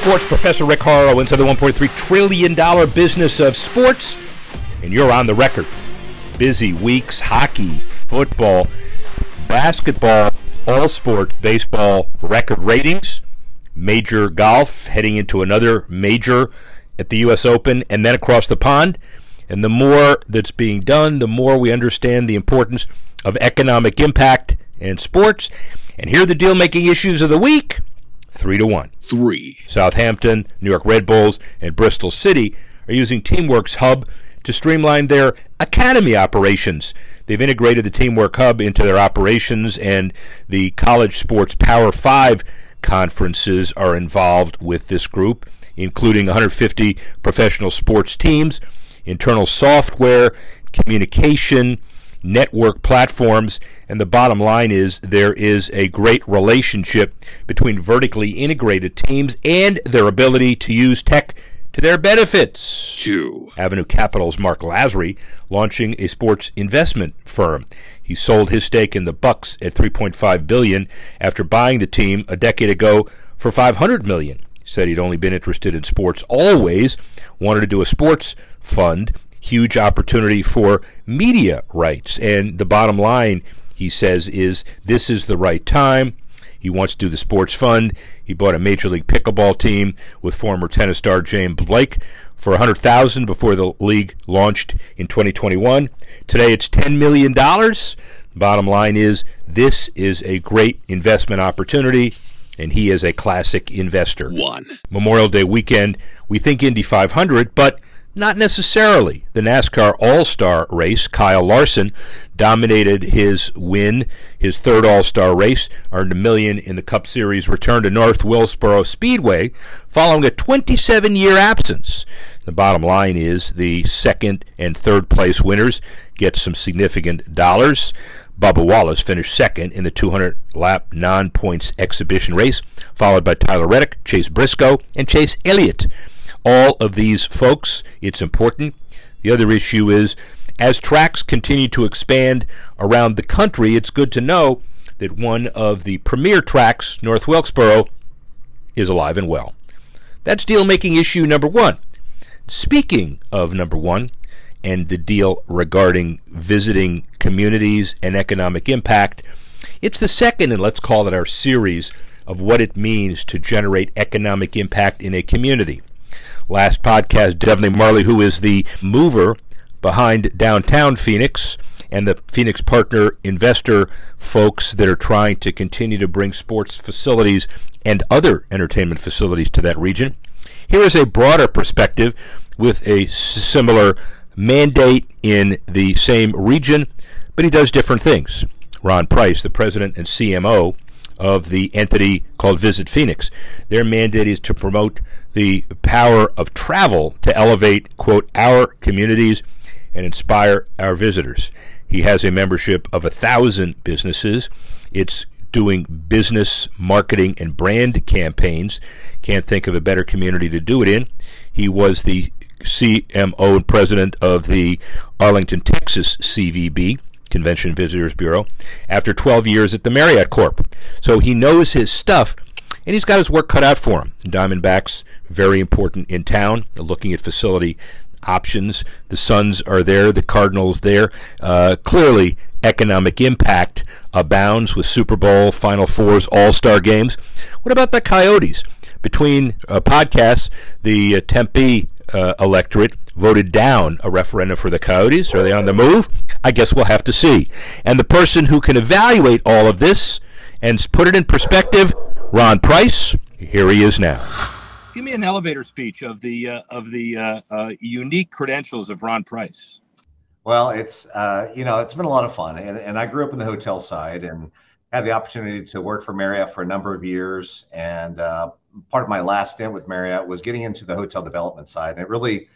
Sports Professor Rick Horrow into the $1.3 trillion business of sports, and you're on the record. Busy weeks, hockey, football, basketball, all sport, baseball, record ratings, major golf, heading into another major at the U.S. Open, and then across the pond. And the more that's being done, the more we understand the importance of economic impact in sports. And here are the deal making issues of the week three to one. Three. Southampton, New York Red Bulls, and Bristol City are using Teamworks Hub to streamline their academy operations. They've integrated the Teamwork Hub into their operations, and the College Sports Power 5 conferences are involved with this group, including 150 professional sports teams, internal software, communication, network platforms. And the bottom line is there is a great relationship between vertically integrated teams and their ability to use tech to their benefits. Two. Avenue Capital's Mark Lasry launching a sports investment firm. He sold his stake in the Bucks at 3.5 billion after buying the team a decade ago for 500 million. He said he'd only been interested in sports always, wanted to do a sports fund huge opportunity for media rights. And the bottom line, he says, is this is the right time. He wants to do the sports fund. He bought a major league pickleball team with former tennis star James Blake for 100,000 before the league launched in 2021. Today it's 10 million dollars. Bottom line is this is a great investment opportunity and he is a classic investor. One. Memorial Day weekend, we think Indy 500, but not necessarily. The NASCAR All Star race, Kyle Larson dominated his win, his third All Star race, earned a million in the Cup Series, return to North Wilkesboro Speedway following a 27 year absence. The bottom line is the second and third place winners get some significant dollars. Bubba Wallace finished second in the 200 lap non points exhibition race, followed by Tyler Reddick, Chase Briscoe, and Chase Elliott all of these folks. It's important. The other issue is as tracks continue to expand around the country, it's good to know that one of the premier tracks, North Wilkesboro, is alive and well. That's deal making issue number one. Speaking of number one, and the deal regarding visiting communities and economic impact, it's the second, and let's call it our series, of what it means to generate economic impact in a community last podcast, Devney Marley, who is the mover behind downtown Phoenix and the Phoenix Partner Investor folks that are trying to continue to bring sports facilities and other entertainment facilities to that region. Here is a broader perspective with a similar mandate in the same region, but he does different things. Ron Price, the president and CMO of the entity called Visit Phoenix. Their mandate is to promote the power of travel to elevate, quote, our communities and inspire our visitors. He has a membership of a thousand businesses. It's doing business marketing and brand campaigns. Can't think of a better community to do it in. He was the CMO and president of the Arlington, Texas CVB. Convention Visitors Bureau, after 12 years at the Marriott Corp. So he knows his stuff, and he's got his work cut out for him. Diamondbacks, very important in town, looking at facility options. The Suns are there, the Cardinals there. Uh, clearly, economic impact abounds with Super Bowl, Final Fours, All Star games. What about the Coyotes? Between uh, podcasts, the uh, Tempe uh, electorate voted down a referendum for the Coyotes. Are they on the move? I guess we'll have to see. And the person who can evaluate all of this and put it in perspective, Ron Price. Here he is now. Give me an elevator speech of the uh, of the uh, uh, unique credentials of Ron Price. Well, it's uh, you know it's been a lot of fun, and, and I grew up in the hotel side, and had the opportunity to work for Marriott for a number of years, and uh, part of my last stint with Marriott was getting into the hotel development side. And it really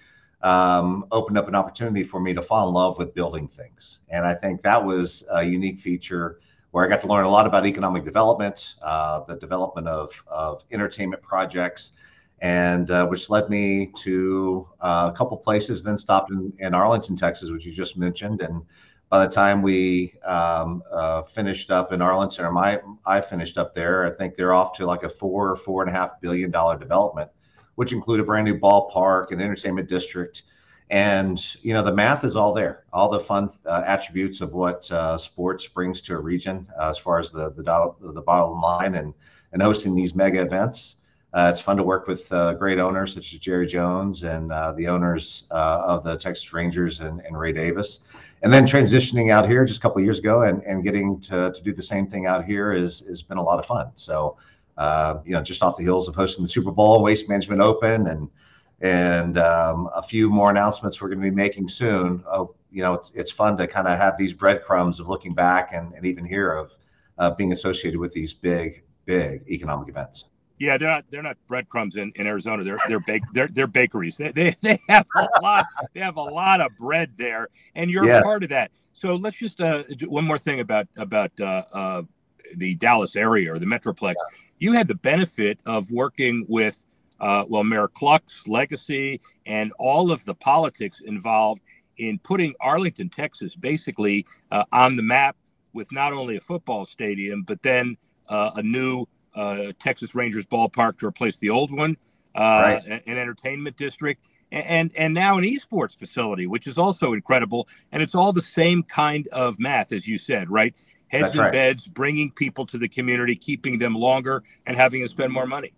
um, opened up an opportunity for me to fall in love with building things. And I think that was a unique feature where I got to learn a lot about economic development, uh, the development of, of entertainment projects, and uh, which led me to uh, a couple places, then stopped in, in Arlington, Texas, which you just mentioned. And by the time we um, uh, finished up in Arlington, or my I finished up there, I think they're off to like a four or four and a half billion dollar development, which include a brand new ballpark, an entertainment district, and you know the math is all there, all the fun uh, attributes of what uh, sports brings to a region uh, as far as the the the bottom line and and hosting these mega events. Uh, it's fun to work with uh, great owners such as Jerry Jones and uh, the owners of the Texas Rangers and, and, Ray Davis. And then transitioning out here just a couple years ago and, and getting to, to do the same thing out here is has been a lot of fun. So, you know, just off the heels of hosting the Super Bowl, Waste Management Open, and and um, a few more announcements we're going to be making soon. Oh, you know, it's it's fun to kind of have these breadcrumbs of looking back and, and even here of uh, being associated with these big, big economic events. Yeah, they're not they're not breadcrumbs in, in Arizona. They're they're bake they're they're bakeries. They, they they have a lot they have a lot of bread there, and you're yeah. part of that. So let's just uh, one more thing about about uh, uh, the Dallas area or the Metroplex. Yeah. You had the benefit of working with uh, well Mayor Cluck's legacy and all of the politics involved in putting Arlington, Texas, basically uh, on the map with not only a football stadium but then uh, a new uh, Texas Rangers ballpark to replace the old one, uh, right. an entertainment district, and and now an esports facility, which is also incredible. And it's all the same kind of math, as you said, right? Heads That's and right. beds, bringing people to the community, keeping them longer, and having them spend more money.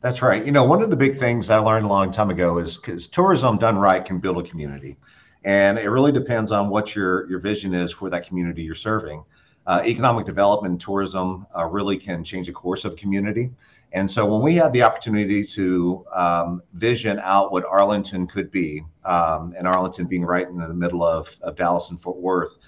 That's right. You know, one of the big things I learned a long time ago is because tourism done right can build a community, and it really depends on what your your vision is for that community you're serving uh, economic development and tourism uh, really can change the course of community. And so when we had the opportunity to um, vision out what Arlington could be, um, and Arlington being right in the middle of, of Dallas and Fort Worth,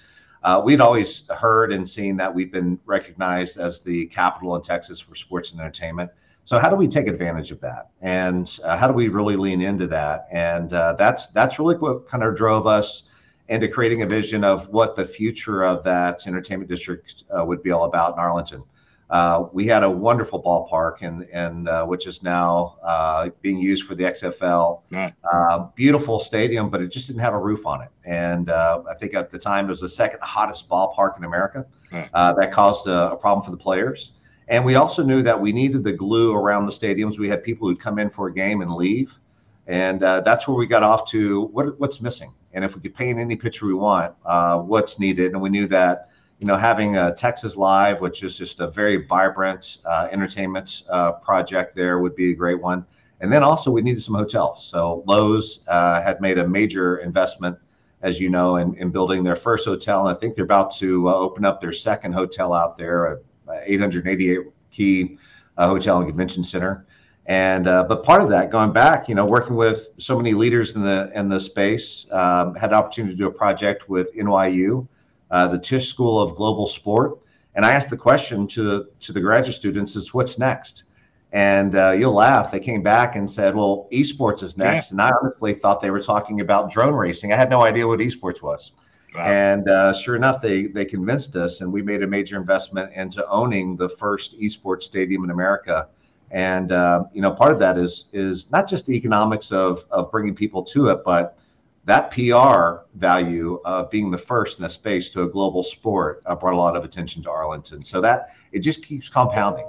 uh, we'd always heard and seen that we've been recognized as the capital in Texas for sports and entertainment. So how do we take advantage of that, and uh, how do we really lean into that? And uh, that's that's really what kind of drove us into creating a vision of what the future of that entertainment district uh, would be all about in Arlington. Uh, we had a wonderful ballpark, and and uh, which is now uh, being used for the XFL. Right. Uh, beautiful stadium, but it just didn't have a roof on it. And uh, I think at the time it was the second hottest ballpark in America. Right. that caused a, a, problem for the players. And we also knew that we needed the glue around the stadiums. We had people who'd come in for a game and leave, and that's where we got off to what what's missing and if we could paint any picture we want, uh, what's needed. And we knew that, you know, having a Texas Live, which is just a very vibrant uh, entertainment uh, project there, would be a great one. And then also we needed some hotels. So Loews uh, had made a major investment, as you know, in, in building their first hotel. And I think they're about to uh, open up their second hotel out there, 888 key uh, hotel and convention center. And uh, but part of that, going back, you know, working with so many leaders in the in the space, um, had an opportunity to do a project with NYU, uh, the Tisch School of Global Sport, and I asked the question to the to the graduate students: "Is what's next?" And uh, you'll laugh. They came back and said, "Well, esports is next." Yeah. And I honestly thought they were talking about drone racing. I had no idea what esports was. Wow. And uh, sure enough, they they convinced us, and we made a major investment into owning the first esports stadium in America and uh, you know, part of that is is not just the economics of of bringing people to it, but that PR value of being the first in the space to a global sport uh, brought a lot of attention to Arlington. So that it just keeps compounding.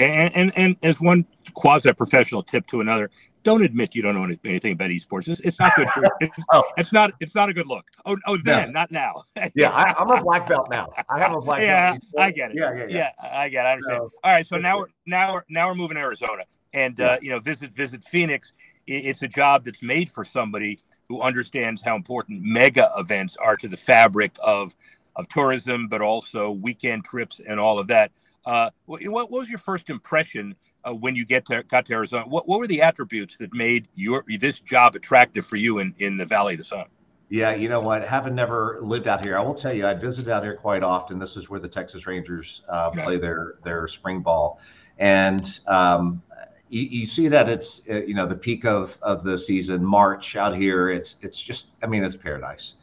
And, and, and as one quasi professional tip to another, don't admit you don't know anything about esports. It's, it's not good for you. It's, oh. it's, not. It's not a good look. Oh, oh, then, no. not now. yeah, I, am a black belt now. I have a black yeah, belt. Yeah, I get it. Yeah, yeah, yeah. yeah I get. it. I understand. All right, so now we're now we're now we're moving to Arizona, and uh, you know, visit visit Phoenix. It's a job that's made for somebody who understands how important mega events are to the fabric of of tourism, but also weekend trips and all of that. Uh, what, what, was your first impression uh, when you get to got to Arizona? What, what were the attributes that made your this job attractive for you in, in the Valley of the Sun? Yeah, you know what? Having never lived out here, I will tell you, I visit out here quite often. This is where the Texas Rangers uh, play their their spring ball, and um, you, you, see that its uh, you know the peak of of the season, March out here. It's it's just, I mean, it's paradise.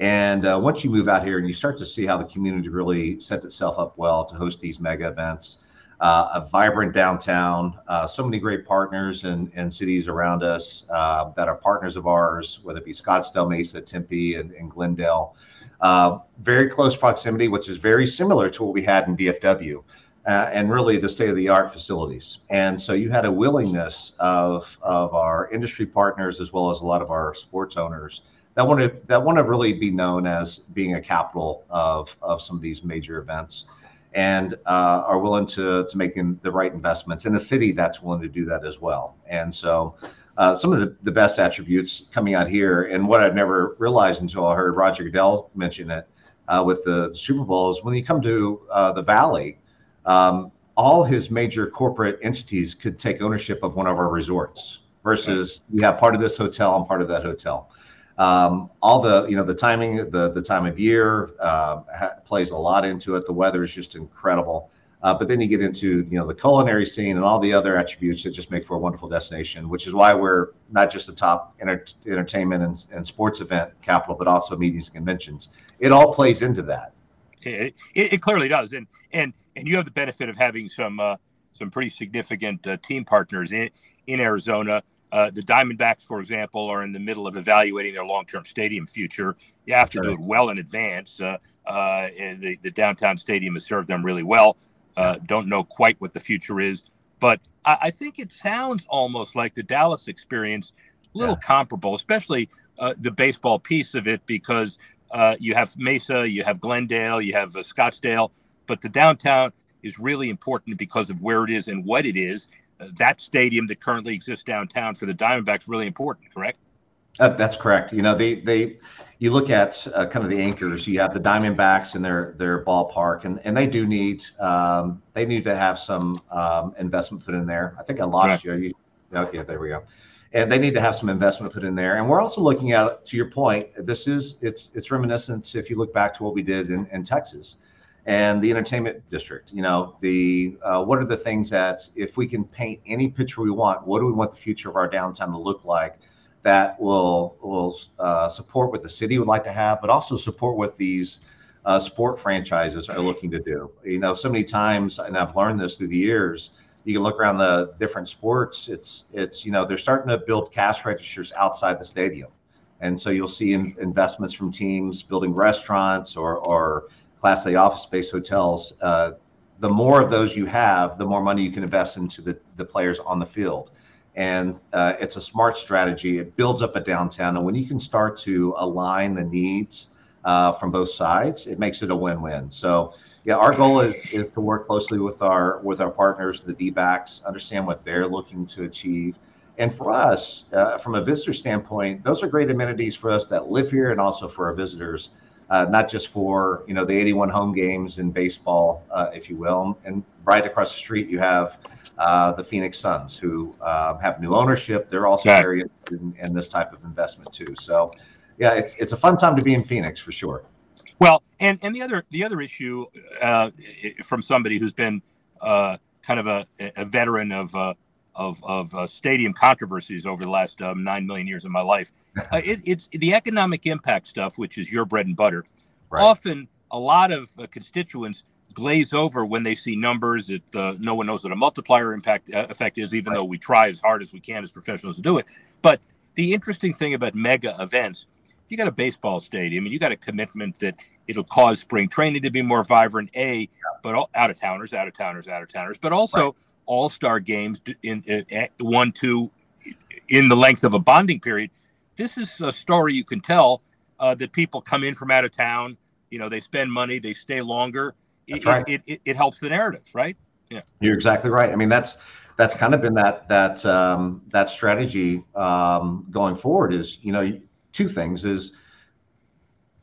And uh, once you move out here and you start to see how the community really sets itself up well to host these mega events, uh, a vibrant downtown, uh, so many great partners and, and cities around us uh, that are partners of ours, whether it be Scottsdale, Mesa, Tempe, and, and Glendale. Uh, very close proximity, which is very similar to what we had in DFW. Uh, and really the state of the art facilities. And so you had a willingness of, of our industry partners as well as a lot of our sports owners that want to that want to really be known as being a capital of, of some of these major events and uh, are willing to to make the right investments in a city that's willing to do that as well. And so, uh, some of the, the best attributes coming out here, and what I'd never realized until I heard Roger Goodell mention it uh, with the, the, Super Bowl is when you come to uh, the Valley, um, all his major corporate entities could take ownership of one of our resorts versus we have part of this hotel and part of that hotel. Um, all the you know the timing, the the time of year uh, ha- plays a lot into it. The weather is just incredible. Uh, but then you get into you know the culinary scene and all the other attributes that just make for a wonderful destination, which is why we're not just a top enter- entertainment and, and, sports event capital, but also meetings and conventions. It all plays into that. It, it, it clearly does, and and and you have the benefit of having some uh, some pretty significant uh, team partners in in Arizona. Uh, the Diamondbacks, for example, are in the middle of evaluating their long-term stadium future. You have to do it well in advance. Uh, uh, the, the downtown stadium has served them really well. Uh, don't know quite what the future is, but I, I, think it sounds almost like the Dallas experience, a little yeah. comparable, especially uh, the baseball piece of it, because uh, you have Mesa, you have Glendale, you have Scottsdale, but the downtown is really important because of where it is and what it is that stadium that currently exists downtown for the Diamondbacks really important, correct? Uh, that's correct. You know, they they you look at uh, kind of the anchors. You have the Diamondbacks in their their ballpark, and and they do need um, they need to have some um, investment put in there. I think I lost right. you. Okay, there we go. And they need to have some investment put in there. And we're also looking at, to your point, this is it's it's reminiscent if you look back to what we did in, in Texas and the entertainment district. You know, the uh, what are the things that if we can paint any picture we want, what do we want the future of our downtown to look like? That will will uh, support what the city would like to have, but also support what these uh, sport franchises are looking to do. You know, so many times, and I've learned this through the years. You can look around the different sports. It's it's you know they're starting to build cash registers outside the stadium, and so you'll see in, investments from teams building restaurants or or Class A office space hotels, uh, the more of those you have, the more money you can invest into the, the players on the field. And uh, it's a smart strategy. It builds up a downtown. And when you can start to align the needs uh, from both sides, it makes it a win-win. So, yeah, our goal is, is to work closely with our with our partners, the D-backs, understand what they're looking to achieve. And for us, uh, from a visitor standpoint, those are great amenities for us that live here and also for our visitors uh, not just for you know the 81 home games in baseball, uh, if you will. And right across the street, you have uh, the Phoenix Suns, who uh, have new ownership. They're also yeah. very interested in, in, this type of investment too. So, yeah, it's it's a fun time to be in Phoenix for sure. Well, and and the other the other issue uh, from somebody who's been uh, kind of a, a veteran of of, of uh, stadium controversies over the last um, nine million years of my life. Uh, it, it's the economic impact stuff, which is your bread and butter. Right. Often, a lot of uh, constituents glaze over when they see numbers that uh, no one knows what a multiplier impact uh, effect is, even right. though we try as hard as we can as professionals to do it. But the interesting thing about mega events, you got a baseball stadium and you got a commitment that it'll cause spring training to be more vibrant. A, but all, out of towners, out of towners, out of towners, but also. Right all star games in, in, one, two, in the length of a bonding period. This is a story you can tell uh, that people come in from out of town. You know, they spend money, they stay longer. It, right. it, it, it, helps the narrative, right? Yeah, you're exactly right. I mean, that's that's kind of been that that um, that strategy um, going forward. Is you know two things is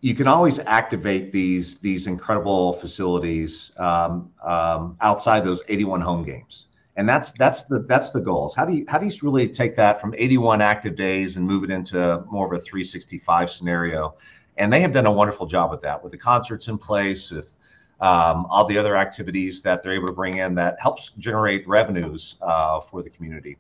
you can always activate these these incredible facilities um, um, outside those 81 home games and that's that's the that's the goals. How do you how do you really take that from 81 active days and move it into more of a 365 scenario? And they have done a wonderful job with that, with the concerts in place, with um, all the other activities that they're able to bring in that helps generate revenues uh, for the community.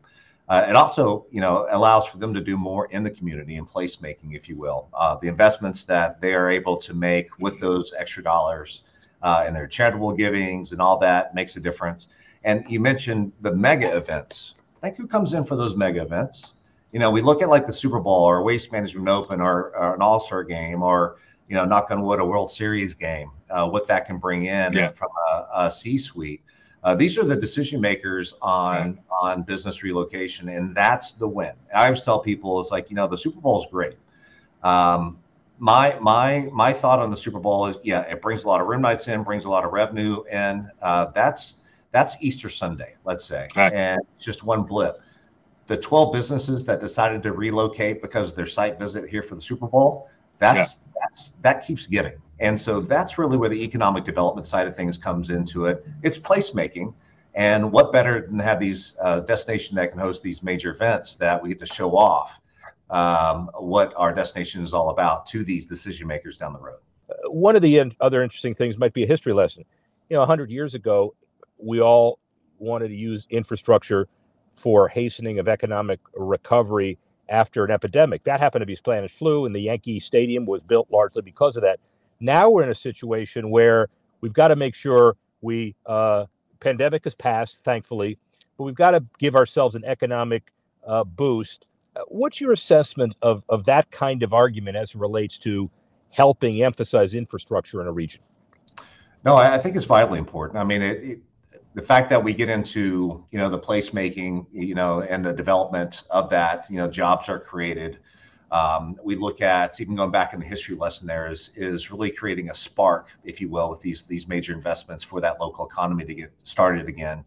Uh, it also, you know, allows for them to do more in the community and placemaking, if you will. Uh, the investments that they are able to make with those extra dollars uh, and their charitable givings and all that makes a difference. And you mentioned the mega events. Think who comes in for those mega events? You know, we look at like the Super Bowl or Waste Management Open or, or an All Star game or you know, knock on wood, a World Series game, uh, what that can bring in yeah. from a, a C-suite. Uh, these are the decision makers on on business relocation, and that's the win. I always tell people, it's like you know, the Super Bowl is great. Um, my my my thought on the Super Bowl is, yeah, it brings a lot of room nights in, brings a lot of revenue, and uh, that's that's Easter Sunday, let's say, right. and just one blip. The 12 businesses that decided to relocate because their site visit here for the Super Bowl, that's yeah. that's that keeps giving. And so that's really where the economic development side of things comes into it. It's placemaking. And what better than have these uh, destination that can host these major events that we get to show off um, what our destination is all about to these decision makers down the road. Uh, one of the in- other interesting things might be a history lesson. You know, 100 years ago, we all wanted to use infrastructure for hastening of economic recovery after an epidemic. That happened to be Spanish flu, and the Yankee Stadium was built largely because of that. Now we're in a situation where we've got to make sure we uh, pandemic has passed, thankfully, but we've got to give ourselves an economic uh, boost. Uh, what's your assessment of of that kind of argument as it relates to helping emphasize infrastructure in a region? No, I think it's vitally important. I mean, it, it the fact that we get into you know the placemaking you know and the development of that you know jobs are created um, we look at even going back in the history lesson there is is really creating a spark if you will with these these major investments for that local economy to get started again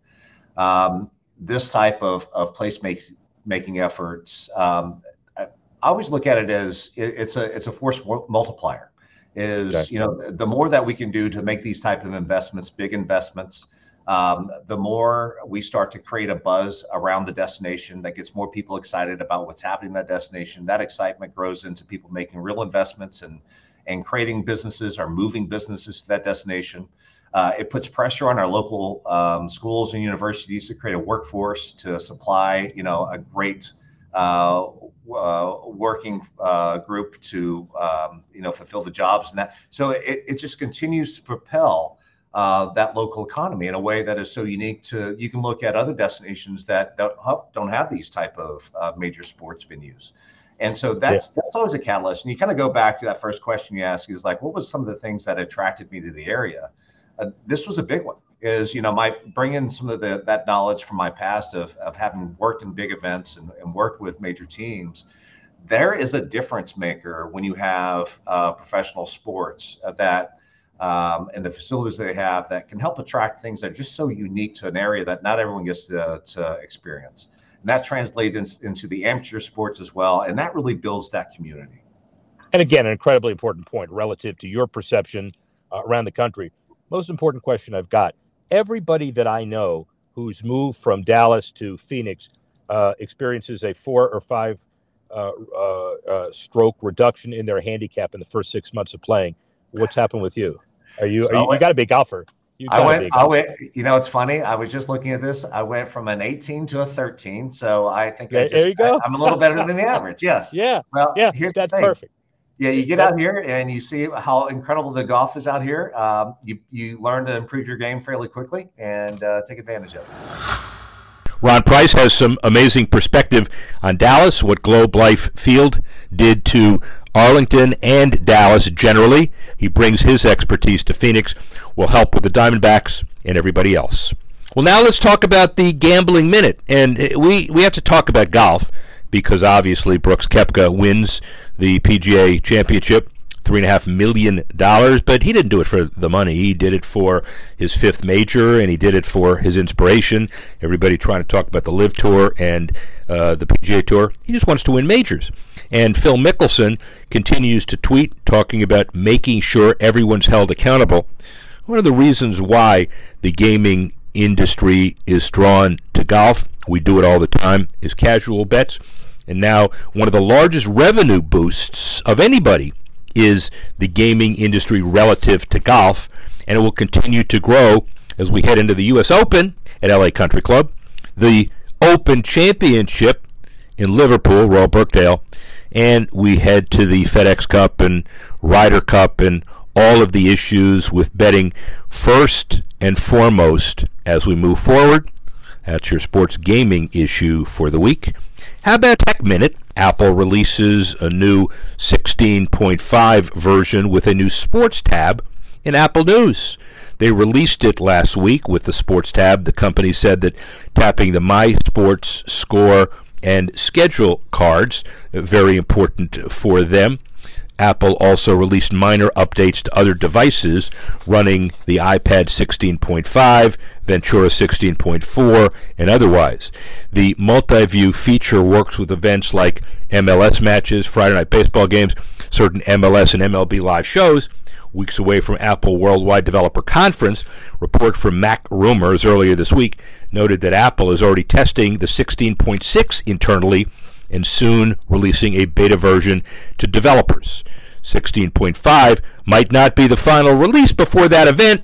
um, this type of of placemaking making efforts um, I always look at it as it, it's a it's a force multiplier is okay. you know the more that we can do to make these type of investments big investments um, the more we start to create a buzz around the destination that gets more people excited about what's happening in that destination. That excitement grows into people making real investments and and creating businesses or moving businesses to that destination. Uh, it puts pressure on our local um, schools and universities to create a workforce to supply, you know, a great uh, uh, working uh, group to, um, you know, fulfill the jobs and that. So it, it just continues to propel uh, that local economy in a way that is so unique to you can look at other destinations that don't have, don't have these type of uh, major sports venues. And so that's yeah. that's always a catalyst. And you kind of go back to that first question you asked is like what was some of the things that attracted me to the area? Uh, this was a big one is you know my bringing some of the that knowledge from my past of, of having worked in big events and, and worked with major teams. There is a difference maker when you have uh, professional sports uh, that um, and the facilities they have that can help attract things that are just so unique to an area that not everyone gets to, to experience. And that translates in, into the amateur sports as well. And that really builds that community. And again, an incredibly important point relative to your perception uh, around the country. Most important question I've got everybody that I know who's moved from Dallas to Phoenix uh, experiences a four or five uh, uh, uh stroke reduction in their handicap in the first six months of playing. What's happened with you? Are you? So are you, you got to be a golfer. I went. I went. You know, it's funny. I was just looking at this. I went from an 18 to a 13. So I think there, I just, there you go. I, am a little better than the average. Yes. Yeah. Well, yeah. Here's that's perfect. Yeah, you get out here and you see how incredible the golf is out here. Um, you you learn to improve your game fairly quickly and uh, take advantage of it. Ron Price has some amazing perspective on Dallas, what Globe Life Field did to Arlington and Dallas generally. He brings his expertise to Phoenix, will help with the Diamondbacks and everybody else. Well, now let's talk about the gambling minute. And uh, we, we have to talk about golf because obviously Brooks Koepka wins the PGA championship three and a half million dollars, but he didn't do it for the money. He did it for his fifth major, and he did it for his inspiration. Everybody trying to talk about the LIV Tour and uh, the PGA Tour. He just wants to win majors. And Phil Mickelson continues to tweet talking about making sure everyone's held accountable. One of the reasons why the gaming industry is drawn to golf, we do it all the time, is casual bets. And now, one of the largest revenue boosts of anybody is the gaming industry relative to golf, and it will continue to grow as we head into the U.S. Open at LA Country Club, the Open Championship in Liverpool, Royal Birkdale, and we head to the FedEx Cup and Ryder Cup and all of the issues with betting first and foremost as we move forward. That's your sports gaming issue for the week. How about Tech Minute? Apple releases a new 16.5 version with a new sports tab in Apple News. They released it last week with the sports tab. The company said that tapping the My Sports score and schedule cards uh, very important for them. Apple also released minor updates to other devices running the iPad 16.5, Ventura 16.4, and otherwise. The multi view feature works with events like MLS matches, Friday night baseball games, certain MLS and MLB live shows. Weeks away from Apple Worldwide Developer Conference, report from MacRumors earlier this week noted that Apple is already testing the 16.6 internally and soon releasing a beta version to developers. 16.5 might not be the final release before that event,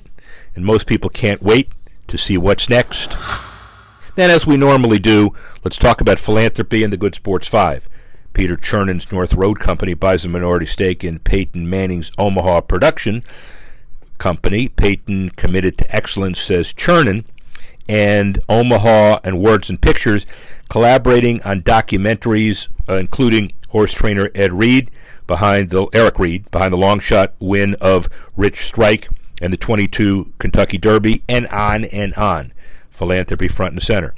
and most people can't wait to see what's next. Then, as we normally do, let's talk about philanthropy and the Good Sports 5. Peter Chernin's North Road Company buys a minority stake in Peyton Manning's Omaha production company. Peyton committed to excellence, says Chernon, and Omaha and Words and Pictures collaborating on documentaries, uh, including horse trainer Ed Reed behind the Eric Reed behind the long shot win of Rich Strike and the 22 Kentucky Derby, and on and on. Philanthropy front and center.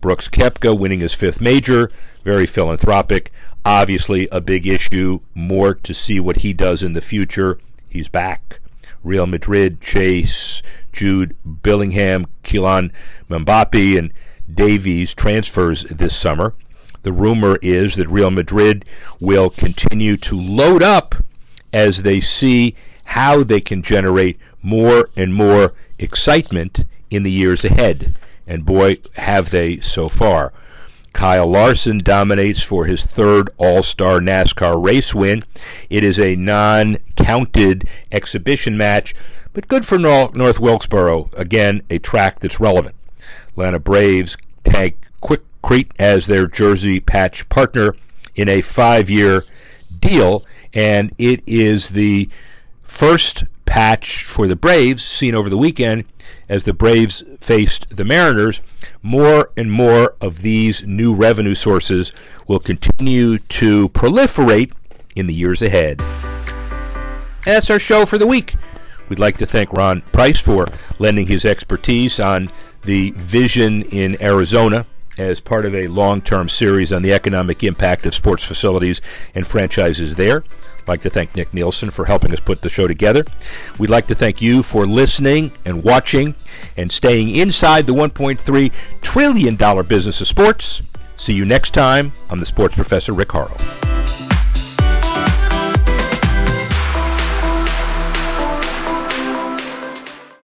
Brooks Koepka winning his fifth major, very philanthropic. Obviously, a big issue. More to see what he does in the future. He's back. Real Madrid, Chase, Jude Bellingham, Kylian Mbappe, and Davies transfers this summer. The rumor is that Real Madrid will continue to load up as they see how they can generate more and more excitement in the years ahead. And boy, have they so far. Kyle Larson dominates for his third All Star NASCAR race win. It is a non counted exhibition match, but good for North Wilkesboro. Again, a track that's relevant. Atlanta Braves tag Quikrete as their jersey patch partner in a five year deal, and it is the first patch for the Braves seen over the weekend as the Braves faced the Mariners. More and more of these new revenue sources will continue to proliferate in the years ahead. And that's our show for the week. We'd like to thank Ron Price for lending his expertise on the vision in Arizona as part of a long term series on the economic impact of sports facilities and franchises there. I'd like to thank Nick Nielsen for helping us put the show together. We'd like to thank you for listening and watching and staying inside the $1.3 trillion business of sports. See you next time. I'm the sports professor, Rick Horrow.